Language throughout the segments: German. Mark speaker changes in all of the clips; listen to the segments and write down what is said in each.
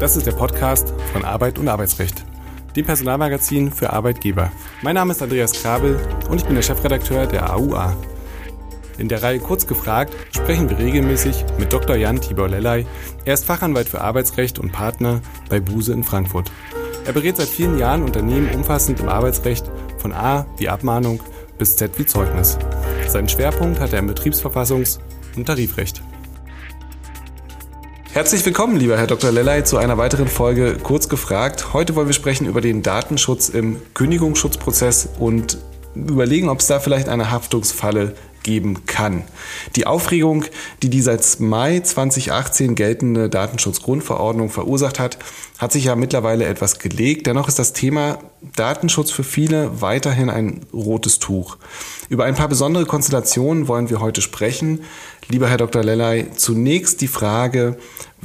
Speaker 1: Das ist der Podcast von Arbeit und Arbeitsrecht, dem Personalmagazin für Arbeitgeber. Mein Name ist Andreas Krabel und ich bin der Chefredakteur der AUA. In der Reihe Kurz gefragt sprechen wir regelmäßig mit Dr. Jan Tibor Lellay. Er ist Fachanwalt für Arbeitsrecht und Partner bei Buse in Frankfurt. Er berät seit vielen Jahren Unternehmen umfassend im Arbeitsrecht von A wie Abmahnung bis Z wie Zeugnis. Seinen Schwerpunkt hat er im Betriebsverfassungs- und Tarifrecht. Herzlich willkommen, lieber Herr Dr. Lellay, zu einer weiteren Folge Kurz gefragt. Heute wollen wir sprechen über den Datenschutz im Kündigungsschutzprozess und überlegen, ob es da vielleicht eine Haftungsfalle geben kann. Die Aufregung, die die seit Mai 2018 geltende Datenschutzgrundverordnung verursacht hat, hat sich ja mittlerweile etwas gelegt. Dennoch ist das Thema Datenschutz für viele weiterhin ein rotes Tuch. Über ein paar besondere Konstellationen wollen wir heute sprechen. Lieber Herr Dr. Lellay, zunächst die Frage,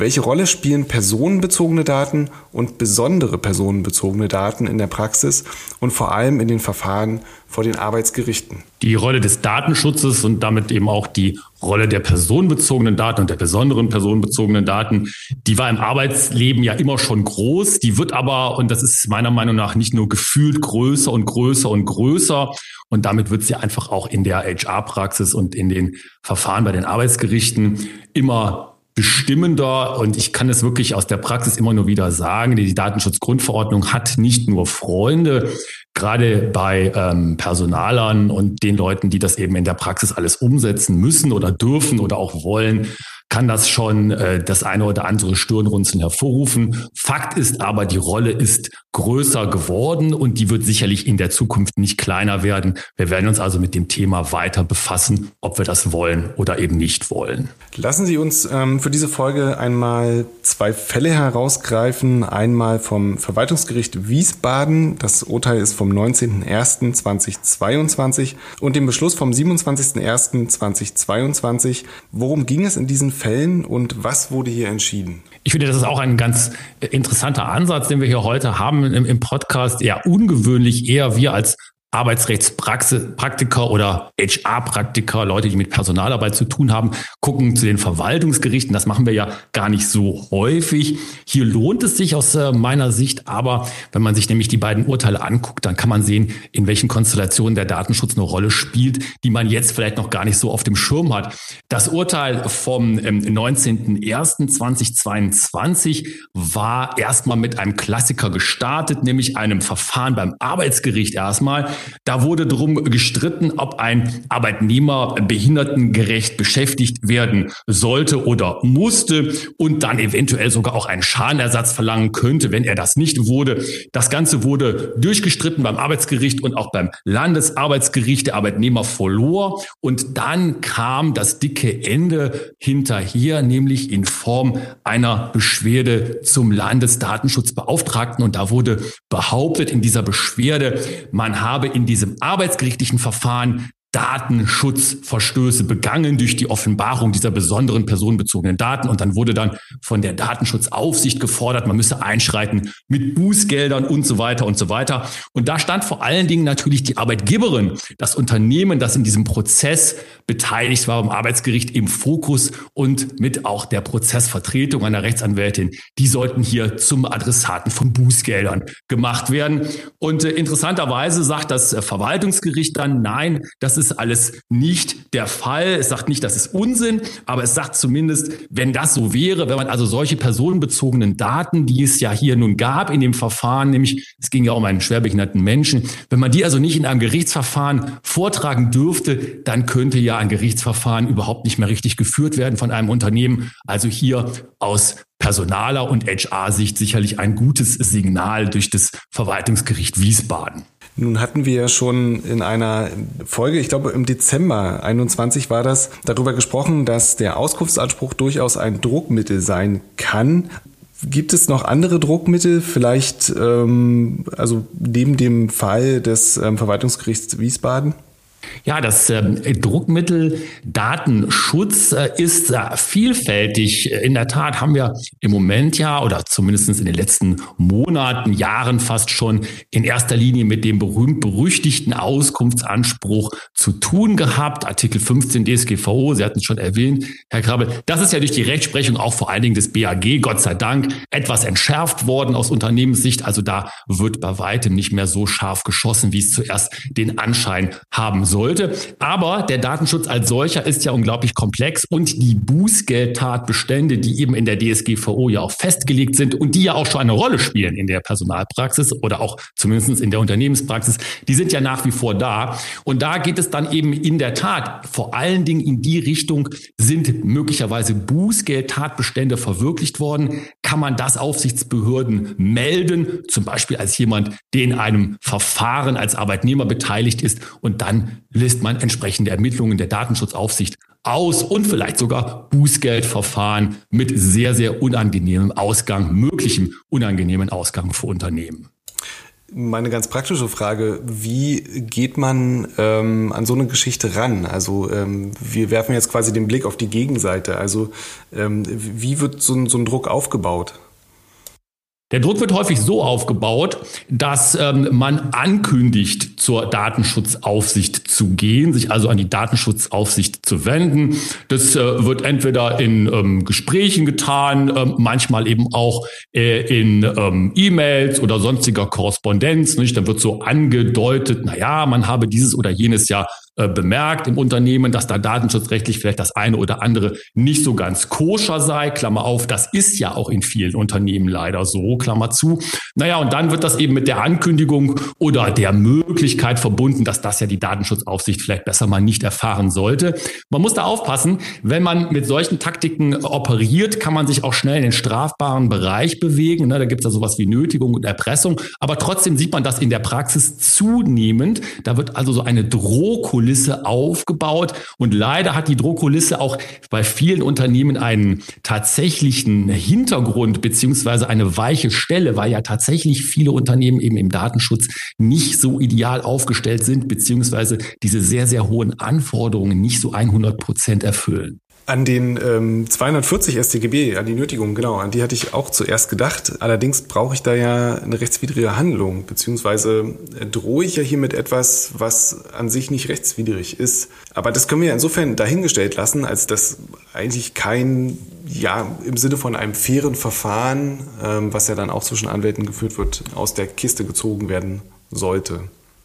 Speaker 1: welche Rolle spielen personenbezogene Daten und besondere personenbezogene Daten in der Praxis und vor allem in den Verfahren vor den Arbeitsgerichten?
Speaker 2: Die Rolle des Datenschutzes und damit eben auch die Rolle der personenbezogenen Daten und der besonderen personenbezogenen Daten, die war im Arbeitsleben ja immer schon groß. Die wird aber, und das ist meiner Meinung nach nicht nur gefühlt größer und größer und größer. Und damit wird sie einfach auch in der HR-Praxis und in den Verfahren bei den Arbeitsgerichten immer bestimmender und ich kann es wirklich aus der Praxis immer nur wieder sagen, die Datenschutzgrundverordnung hat nicht nur Freunde, gerade bei ähm, Personalern und den Leuten, die das eben in der Praxis alles umsetzen müssen oder dürfen oder auch wollen, kann das schon äh, das eine oder andere Stirnrunzeln hervorrufen. Fakt ist aber, die Rolle ist größer geworden und die wird sicherlich in der Zukunft nicht kleiner werden. Wir werden uns also mit dem Thema weiter befassen, ob wir das wollen oder eben nicht wollen.
Speaker 1: Lassen Sie uns ähm, für diese Folge einmal zwei Fälle herausgreifen. Einmal vom Verwaltungsgericht Wiesbaden. Das Urteil ist vom 19.01.2022 und dem Beschluss vom 27.01.2022. Worum ging es in diesen Fällen und was wurde hier entschieden?
Speaker 2: Ich finde, das ist auch ein ganz interessanter Ansatz, den wir hier heute haben im, im Podcast. Eher ungewöhnlich, eher wir als Arbeitsrechtspraktiker oder HR-Praktiker, Leute, die mit Personalarbeit zu tun haben, gucken zu den Verwaltungsgerichten. Das machen wir ja gar nicht so häufig. Hier lohnt es sich aus äh, meiner Sicht, aber wenn man sich nämlich die beiden Urteile anguckt, dann kann man sehen, in welchen Konstellationen der Datenschutz eine Rolle spielt, die man jetzt vielleicht noch gar nicht so auf dem Schirm hat. Das Urteil vom 19.01.2022 ähm, war erstmal mit einem Klassiker gestartet, nämlich einem Verfahren beim Arbeitsgericht erstmal da wurde drum gestritten, ob ein Arbeitnehmer behindertengerecht beschäftigt werden sollte oder musste und dann eventuell sogar auch einen Schadenersatz verlangen könnte, wenn er das nicht wurde. Das Ganze wurde durchgestritten beim Arbeitsgericht und auch beim Landesarbeitsgericht. Der Arbeitnehmer verlor und dann kam das dicke Ende hinterher, nämlich in Form einer Beschwerde zum Landesdatenschutzbeauftragten. Und da wurde behauptet in dieser Beschwerde, man habe in diesem arbeitsgerichtlichen Verfahren Datenschutzverstöße begangen durch die Offenbarung dieser besonderen personenbezogenen Daten. Und dann wurde dann von der Datenschutzaufsicht gefordert, man müsse einschreiten mit Bußgeldern und so weiter und so weiter. Und da stand vor allen Dingen natürlich die Arbeitgeberin, das Unternehmen, das in diesem Prozess beteiligt war, im Arbeitsgericht im Fokus und mit auch der Prozessvertretung einer Rechtsanwältin. Die sollten hier zum Adressaten von Bußgeldern gemacht werden. Und äh, interessanterweise sagt das äh, Verwaltungsgericht dann, nein, das ist alles nicht der Fall. Es sagt nicht, das ist Unsinn, aber es sagt zumindest, wenn das so wäre, wenn man also solche personenbezogenen Daten, die es ja hier nun gab in dem Verfahren, nämlich es ging ja um einen schwerbehinderten Menschen, wenn man die also nicht in einem Gerichtsverfahren vortragen dürfte, dann könnte ja ein Gerichtsverfahren überhaupt nicht mehr richtig geführt werden von einem Unternehmen. Also hier aus Personaler und HR-Sicht sicherlich ein gutes Signal durch das Verwaltungsgericht Wiesbaden.
Speaker 1: Nun hatten wir ja schon in einer Folge, ich glaube im Dezember 21 war das, darüber gesprochen, dass der Auskunftsanspruch durchaus ein Druckmittel sein kann. Gibt es noch andere Druckmittel, vielleicht ähm, also neben dem Fall des ähm, Verwaltungsgerichts Wiesbaden?
Speaker 2: Ja, das ähm, Druckmittel Datenschutz äh, ist äh, vielfältig. In der Tat haben wir im Moment ja oder zumindest in den letzten Monaten, Jahren fast schon in erster Linie mit dem berühmt-berüchtigten Auskunftsanspruch zu tun gehabt. Artikel 15 DSGVO, Sie hatten es schon erwähnt, Herr Krabbel. Das ist ja durch die Rechtsprechung auch vor allen Dingen des BAG, Gott sei Dank, etwas entschärft worden aus Unternehmenssicht. Also da wird bei weitem nicht mehr so scharf geschossen, wie es zuerst den Anschein haben sollte. Aber der Datenschutz als solcher ist ja unglaublich komplex und die Bußgeldtatbestände, die eben in der DSGVO ja auch festgelegt sind und die ja auch schon eine Rolle spielen in der Personalpraxis oder auch zumindest in der Unternehmenspraxis, die sind ja nach wie vor da. Und da geht es dann eben in der Tat vor allen Dingen in die Richtung, sind möglicherweise Bußgeldtatbestände verwirklicht worden? Kann man das Aufsichtsbehörden melden, zum Beispiel als jemand, der in einem Verfahren als Arbeitnehmer beteiligt ist und dann lässt man entsprechende Ermittlungen der Datenschutzaufsicht aus und vielleicht sogar Bußgeldverfahren mit sehr, sehr unangenehmem Ausgang, möglichem unangenehmen Ausgang für Unternehmen.
Speaker 1: Meine ganz praktische Frage, wie geht man ähm, an so eine Geschichte ran? Also ähm, wir werfen jetzt quasi den Blick auf die Gegenseite. Also ähm, wie wird so ein, so ein Druck aufgebaut?
Speaker 2: Der Druck wird häufig so aufgebaut, dass ähm, man ankündigt, zur Datenschutzaufsicht zu gehen, sich also an die Datenschutzaufsicht zu wenden. Das äh, wird entweder in ähm, Gesprächen getan, äh, manchmal eben auch äh, in ähm, E-Mails oder sonstiger Korrespondenz. Nicht? Dann wird so angedeutet, na ja, man habe dieses oder jenes ja äh, bemerkt im Unternehmen, dass da datenschutzrechtlich vielleicht das eine oder andere nicht so ganz koscher sei. Klammer auf, das ist ja auch in vielen Unternehmen leider so, Klammer zu. Naja, und dann wird das eben mit der Ankündigung oder der Möglichkeit verbunden, dass das ja die Datenschutzaufsicht vielleicht besser mal nicht erfahren sollte. Man muss da aufpassen, wenn man mit solchen Taktiken operiert, kann man sich auch schnell in den strafbaren Bereich bewegen. Ne, da gibt es ja sowas wie Nötigung und Erpressung. Aber trotzdem sieht man das in der Praxis zunehmend. Da wird also so eine Drohkulisse Drohkulisse aufgebaut. Und leider hat die Drohkulisse auch bei vielen Unternehmen einen tatsächlichen Hintergrund beziehungsweise eine weiche Stelle, weil ja tatsächlich viele Unternehmen eben im Datenschutz nicht so ideal aufgestellt sind beziehungsweise diese sehr, sehr hohen Anforderungen nicht so 100 Prozent erfüllen.
Speaker 1: An den ähm, 240 StGB, an die Nötigung, genau, an die hatte ich auch zuerst gedacht. Allerdings brauche ich da ja eine rechtswidrige Handlung, beziehungsweise äh, drohe ich ja hier mit etwas, was an sich nicht rechtswidrig ist. Aber das können wir ja insofern dahingestellt lassen, als dass eigentlich kein, ja, im Sinne von einem fairen Verfahren, ähm, was ja dann auch zwischen Anwälten geführt wird, aus der Kiste gezogen werden sollte.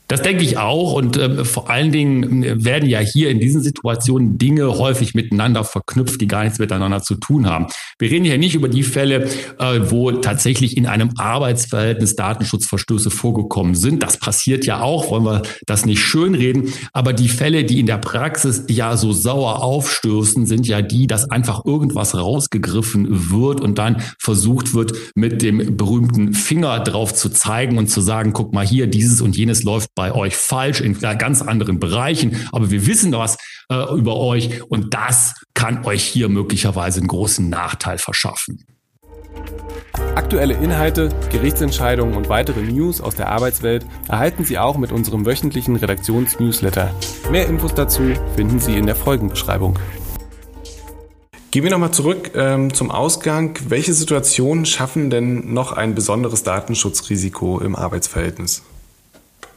Speaker 2: Das denke ich auch. Und äh, vor allen Dingen äh, werden ja hier in diesen Situationen Dinge häufig miteinander verknüpft, die gar nichts miteinander zu tun haben. Wir reden hier nicht über die Fälle, äh, wo tatsächlich in einem Arbeitsverhältnis Datenschutzverstöße vorgekommen sind. Das passiert ja auch, wollen wir das nicht schönreden. Aber die Fälle, die in der Praxis ja so sauer aufstößen, sind ja die, dass einfach irgendwas rausgegriffen wird und dann versucht wird, mit dem berühmten Finger drauf zu zeigen und zu sagen, guck mal hier, dieses und jenes läuft bei euch falsch in ganz anderen Bereichen, aber wir wissen was äh, über euch und das kann euch hier möglicherweise einen großen Nachteil verschaffen.
Speaker 1: Aktuelle Inhalte, Gerichtsentscheidungen und weitere News aus der Arbeitswelt erhalten Sie auch mit unserem wöchentlichen Redaktionsnewsletter. Mehr Infos dazu finden Sie in der Folgenbeschreibung. Gehen wir nochmal zurück ähm, zum Ausgang. Welche Situationen schaffen denn noch ein besonderes Datenschutzrisiko im Arbeitsverhältnis?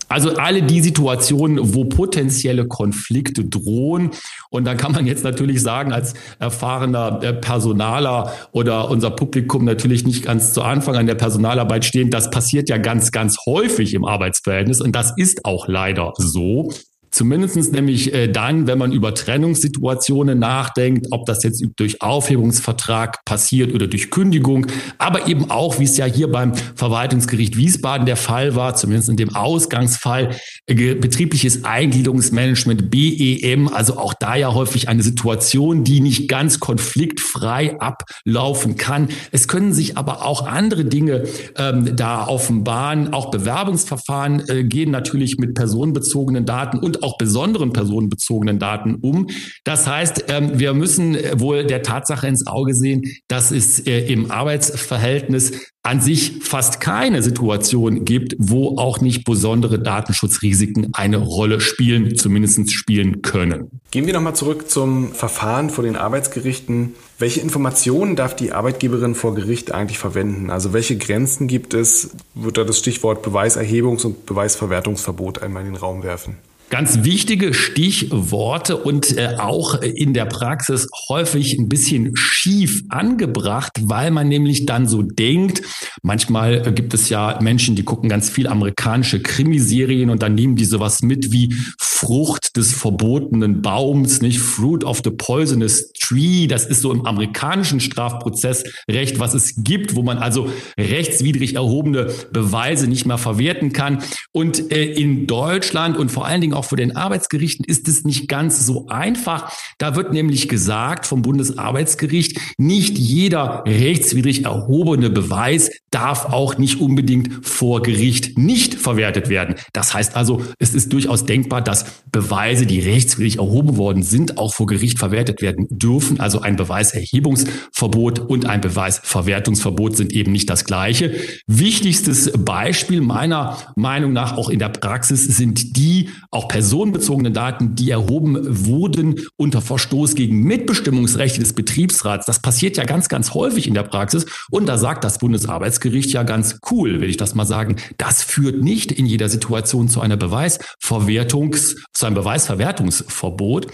Speaker 2: Also alle die Situationen, wo potenzielle Konflikte drohen. Und da kann man jetzt natürlich sagen, als erfahrener äh, Personaler oder unser Publikum natürlich nicht ganz zu Anfang an der Personalarbeit stehen, das passiert ja ganz, ganz häufig im Arbeitsverhältnis. Und das ist auch leider so. Zumindestens nämlich äh, dann, wenn man über Trennungssituationen nachdenkt, ob das jetzt durch Aufhebungsvertrag passiert oder durch Kündigung, aber eben auch, wie es ja hier beim Verwaltungsgericht Wiesbaden der Fall war, zumindest in dem Ausgangsfall, äh, betriebliches Eingliederungsmanagement, BEM, also auch da ja häufig eine Situation, die nicht ganz konfliktfrei ablaufen kann. Es können sich aber auch andere Dinge ähm, da offenbaren, auch Bewerbungsverfahren äh, gehen natürlich mit personenbezogenen Daten und auch besonderen personenbezogenen Daten um. Das heißt, ähm, wir müssen wohl der Tatsache ins Auge sehen, dass es äh, im Arbeitsverhältnis an sich fast keine Situation gibt, wo auch nicht besondere Datenschutzrisiken eine Rolle spielen, zumindest spielen können.
Speaker 1: Gehen wir nochmal zurück zum Verfahren vor den Arbeitsgerichten. Welche Informationen darf die Arbeitgeberin vor Gericht eigentlich verwenden? Also welche Grenzen gibt es? Wird da das Stichwort Beweiserhebungs- und Beweisverwertungsverbot einmal in den Raum werfen?
Speaker 2: Ganz wichtige Stichworte und äh, auch in der Praxis häufig ein bisschen schief angebracht, weil man nämlich dann so denkt, manchmal gibt es ja Menschen, die gucken ganz viel amerikanische Krimiserien und dann nehmen die sowas mit wie Frucht des verbotenen Baums, nicht Fruit of the Poisonous Tree. Das ist so im amerikanischen Strafprozessrecht, was es gibt, wo man also rechtswidrig erhobene Beweise nicht mehr verwerten kann. Und äh, in Deutschland und vor allen Dingen auch vor den Arbeitsgerichten ist es nicht ganz so einfach. Da wird nämlich gesagt vom Bundesarbeitsgericht, nicht jeder rechtswidrig erhobene Beweis darf auch nicht unbedingt vor Gericht nicht verwertet werden. Das heißt also, es ist durchaus denkbar, dass Beweise, die rechtswidrig erhoben worden sind, auch vor Gericht verwertet werden dürfen. Also ein Beweiserhebungsverbot und ein Beweisverwertungsverbot sind eben nicht das gleiche. Wichtigstes Beispiel meiner Meinung nach auch in der Praxis sind die auch personenbezogene Daten, die erhoben wurden unter Verstoß gegen Mitbestimmungsrechte des Betriebsrats. Das passiert ja ganz, ganz häufig in der Praxis. Und da sagt das Bundesarbeitsgericht ja ganz cool, will ich das mal sagen. Das führt nicht in jeder Situation zu einer Beweisverwertungs, zu einem Beweisverwertungsverbot.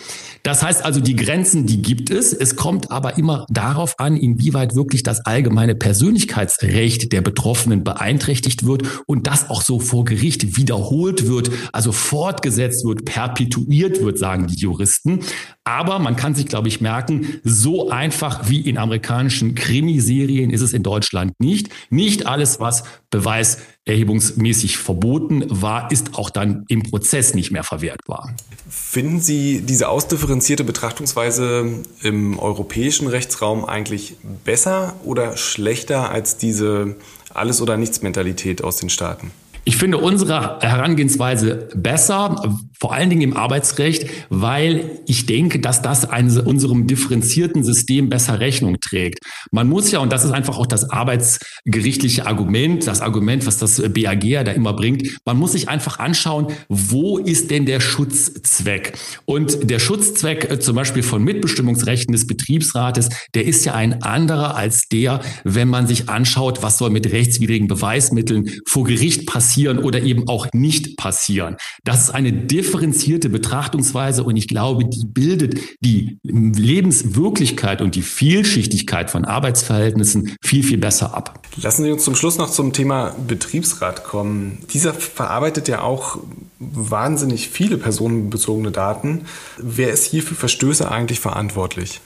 Speaker 2: Das heißt also, die Grenzen, die gibt es. Es kommt aber immer darauf an, inwieweit wirklich das allgemeine Persönlichkeitsrecht der Betroffenen beeinträchtigt wird und das auch so vor Gericht wiederholt wird, also fortgesetzt wird, perpetuiert wird, sagen die Juristen. Aber man kann sich, glaube ich, merken, so einfach wie in amerikanischen Krimiserien ist es in Deutschland nicht. Nicht alles, was beweiserhebungsmäßig verboten war, ist auch dann im Prozess nicht mehr verwertbar.
Speaker 1: Finden Sie diese ausdifferenzierte Betrachtungsweise im europäischen Rechtsraum eigentlich besser oder schlechter als diese Alles- oder Nichts-Mentalität aus den Staaten?
Speaker 2: Ich finde unsere Herangehensweise besser, vor allen Dingen im Arbeitsrecht, weil ich denke, dass das einem, unserem differenzierten System besser Rechnung trägt. Man muss ja, und das ist einfach auch das arbeitsgerichtliche Argument, das Argument, was das BAG ja da immer bringt, man muss sich einfach anschauen, wo ist denn der Schutzzweck? Und der Schutzzweck äh, zum Beispiel von Mitbestimmungsrechten des Betriebsrates, der ist ja ein anderer als der, wenn man sich anschaut, was soll mit rechtswidrigen Beweismitteln vor Gericht passieren oder eben auch nicht passieren. Das ist eine differenzierte Betrachtungsweise und ich glaube, die bildet die Lebenswirklichkeit und die Vielschichtigkeit von Arbeitsverhältnissen viel, viel besser ab.
Speaker 1: Lassen Sie uns zum Schluss noch zum Thema Betriebsrat kommen. Dieser verarbeitet ja auch wahnsinnig viele personenbezogene Daten. Wer ist hier für Verstöße eigentlich verantwortlich?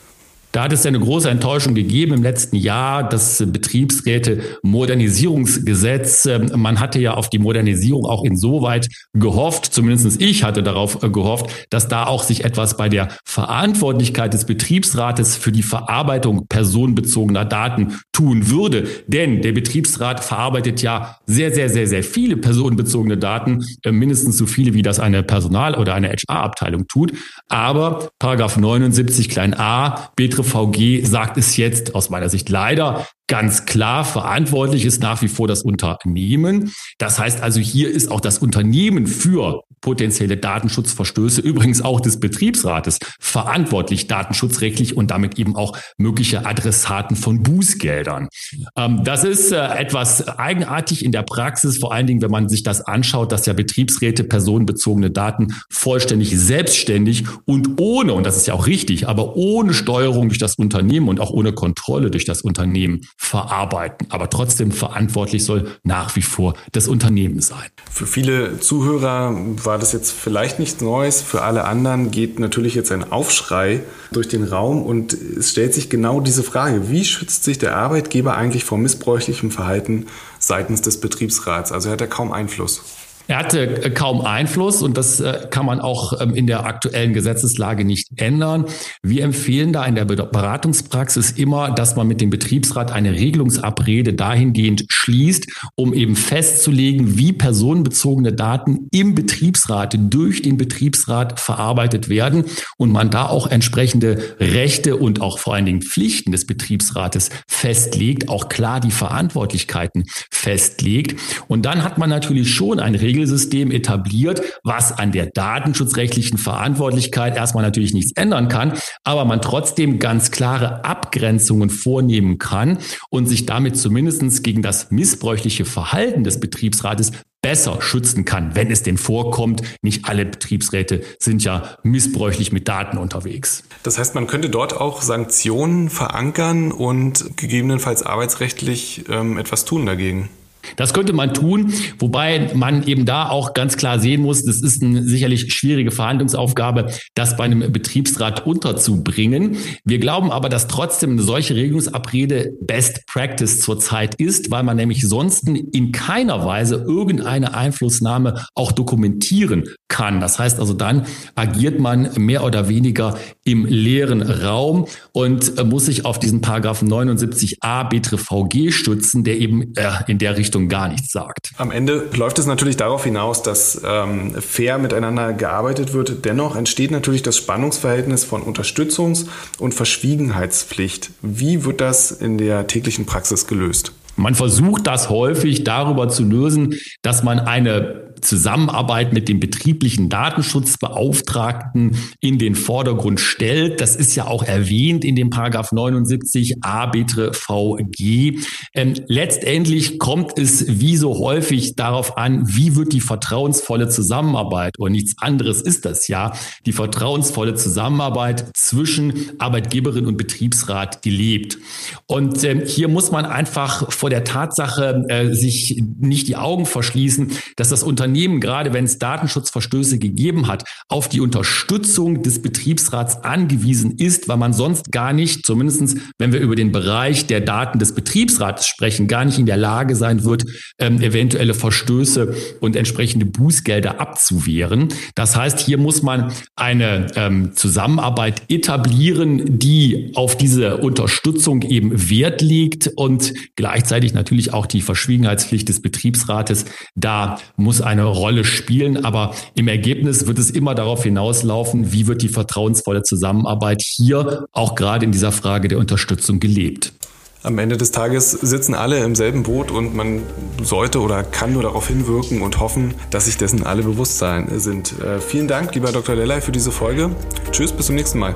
Speaker 2: Da hat es eine große Enttäuschung gegeben im letzten Jahr, das Betriebsräte-Modernisierungsgesetz. Man hatte ja auf die Modernisierung auch insoweit gehofft, zumindest ich hatte darauf gehofft, dass da auch sich etwas bei der Verantwortlichkeit des Betriebsrates für die Verarbeitung personenbezogener Daten tun würde. Denn der Betriebsrat verarbeitet ja sehr, sehr, sehr, sehr viele personenbezogene Daten, äh, mindestens so viele, wie das eine Personal- oder eine HR-Abteilung tut. Aber Paragraph 79 klein a Betre VG sagt es jetzt aus meiner Sicht leider ganz klar, verantwortlich ist nach wie vor das Unternehmen. Das heißt also, hier ist auch das Unternehmen für potenzielle Datenschutzverstöße, übrigens auch des Betriebsrates, verantwortlich datenschutzrechtlich und damit eben auch mögliche Adressaten von Bußgeldern. Ähm, das ist äh, etwas eigenartig in der Praxis, vor allen Dingen, wenn man sich das anschaut, dass ja Betriebsräte personenbezogene Daten vollständig selbstständig und ohne, und das ist ja auch richtig, aber ohne Steuerung durch das Unternehmen und auch ohne Kontrolle durch das Unternehmen verarbeiten. Aber trotzdem verantwortlich soll nach wie vor das Unternehmen sein.
Speaker 1: Für viele Zuhörer war das jetzt vielleicht nichts Neues. Für alle anderen geht natürlich jetzt ein Aufschrei durch den Raum und es stellt sich genau diese Frage, wie schützt sich der Arbeitgeber eigentlich vor missbräuchlichem Verhalten seitens des Betriebsrats? Also er hat er kaum Einfluss.
Speaker 2: Er hatte äh, kaum Einfluss und das äh, kann man auch ähm, in der aktuellen Gesetzeslage nicht ändern. Wir empfehlen da in der Beratungspraxis immer, dass man mit dem Betriebsrat eine Regelungsabrede dahingehend schließt, um eben festzulegen, wie personenbezogene Daten im Betriebsrat durch den Betriebsrat verarbeitet werden und man da auch entsprechende Rechte und auch vor allen Dingen Pflichten des Betriebsrates festlegt, auch klar die Verantwortlichkeiten festlegt. Und dann hat man natürlich schon ein Regelsystem etabliert, was an der datenschutzrechtlichen Verantwortlichkeit erstmal natürlich nichts ändern kann, aber man trotzdem ganz klare Abgrenzungen vornehmen kann und sich damit zumindest gegen das missbräuchliche Verhalten des Betriebsrates besser schützen kann, wenn es denn vorkommt. Nicht alle Betriebsräte sind ja missbräuchlich mit Daten unterwegs.
Speaker 1: Das heißt, man könnte dort auch Sanktionen verankern und gegebenenfalls arbeitsrechtlich ähm, etwas tun dagegen.
Speaker 2: Das könnte man tun, wobei man eben da auch ganz klar sehen muss, das ist eine sicherlich schwierige Verhandlungsaufgabe, das bei einem Betriebsrat unterzubringen. Wir glauben aber, dass trotzdem eine solche Regelungsabrede Best Practice zurzeit ist, weil man nämlich sonst in keiner Weise irgendeine Einflussnahme auch dokumentieren kann. Das heißt also, dann agiert man mehr oder weniger im leeren Raum und muss sich auf diesen Paragraphen 79a BTRVG stützen, der eben äh, in der Richtung Richtung gar nichts sagt.
Speaker 1: Am Ende läuft es natürlich darauf hinaus, dass ähm, fair miteinander gearbeitet wird. Dennoch entsteht natürlich das Spannungsverhältnis von Unterstützungs- und Verschwiegenheitspflicht. Wie wird das in der täglichen Praxis gelöst?
Speaker 2: Man versucht das häufig darüber zu lösen, dass man eine Zusammenarbeit mit dem betrieblichen Datenschutzbeauftragten in den Vordergrund stellt. Das ist ja auch erwähnt in dem Paragraph 79 a Betre VG. Ähm, letztendlich kommt es wie so häufig darauf an, wie wird die vertrauensvolle Zusammenarbeit und nichts anderes ist das ja, die vertrauensvolle Zusammenarbeit zwischen Arbeitgeberin und Betriebsrat gelebt. Und ähm, hier muss man einfach vor der Tatsache äh, sich nicht die Augen verschließen, dass das Unternehmen Unternehmen, gerade wenn es Datenschutzverstöße gegeben hat, auf die Unterstützung des Betriebsrats angewiesen ist, weil man sonst gar nicht, zumindestens wenn wir über den Bereich der Daten des Betriebsrates sprechen, gar nicht in der Lage sein wird, ähm, eventuelle Verstöße und entsprechende Bußgelder abzuwehren. Das heißt, hier muss man eine ähm, Zusammenarbeit etablieren, die auf diese Unterstützung eben Wert legt und gleichzeitig natürlich auch die Verschwiegenheitspflicht des Betriebsrates. Da muss eine eine Rolle spielen. Aber im Ergebnis wird es immer darauf hinauslaufen, wie wird die vertrauensvolle Zusammenarbeit hier auch gerade in dieser Frage der Unterstützung gelebt.
Speaker 1: Am Ende des Tages sitzen alle im selben Boot und man sollte oder kann nur darauf hinwirken und hoffen, dass sich dessen alle bewusst sein sind. Äh, vielen Dank, lieber Dr. Lellay, für diese Folge. Tschüss, bis zum nächsten Mal.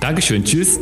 Speaker 2: Dankeschön, tschüss.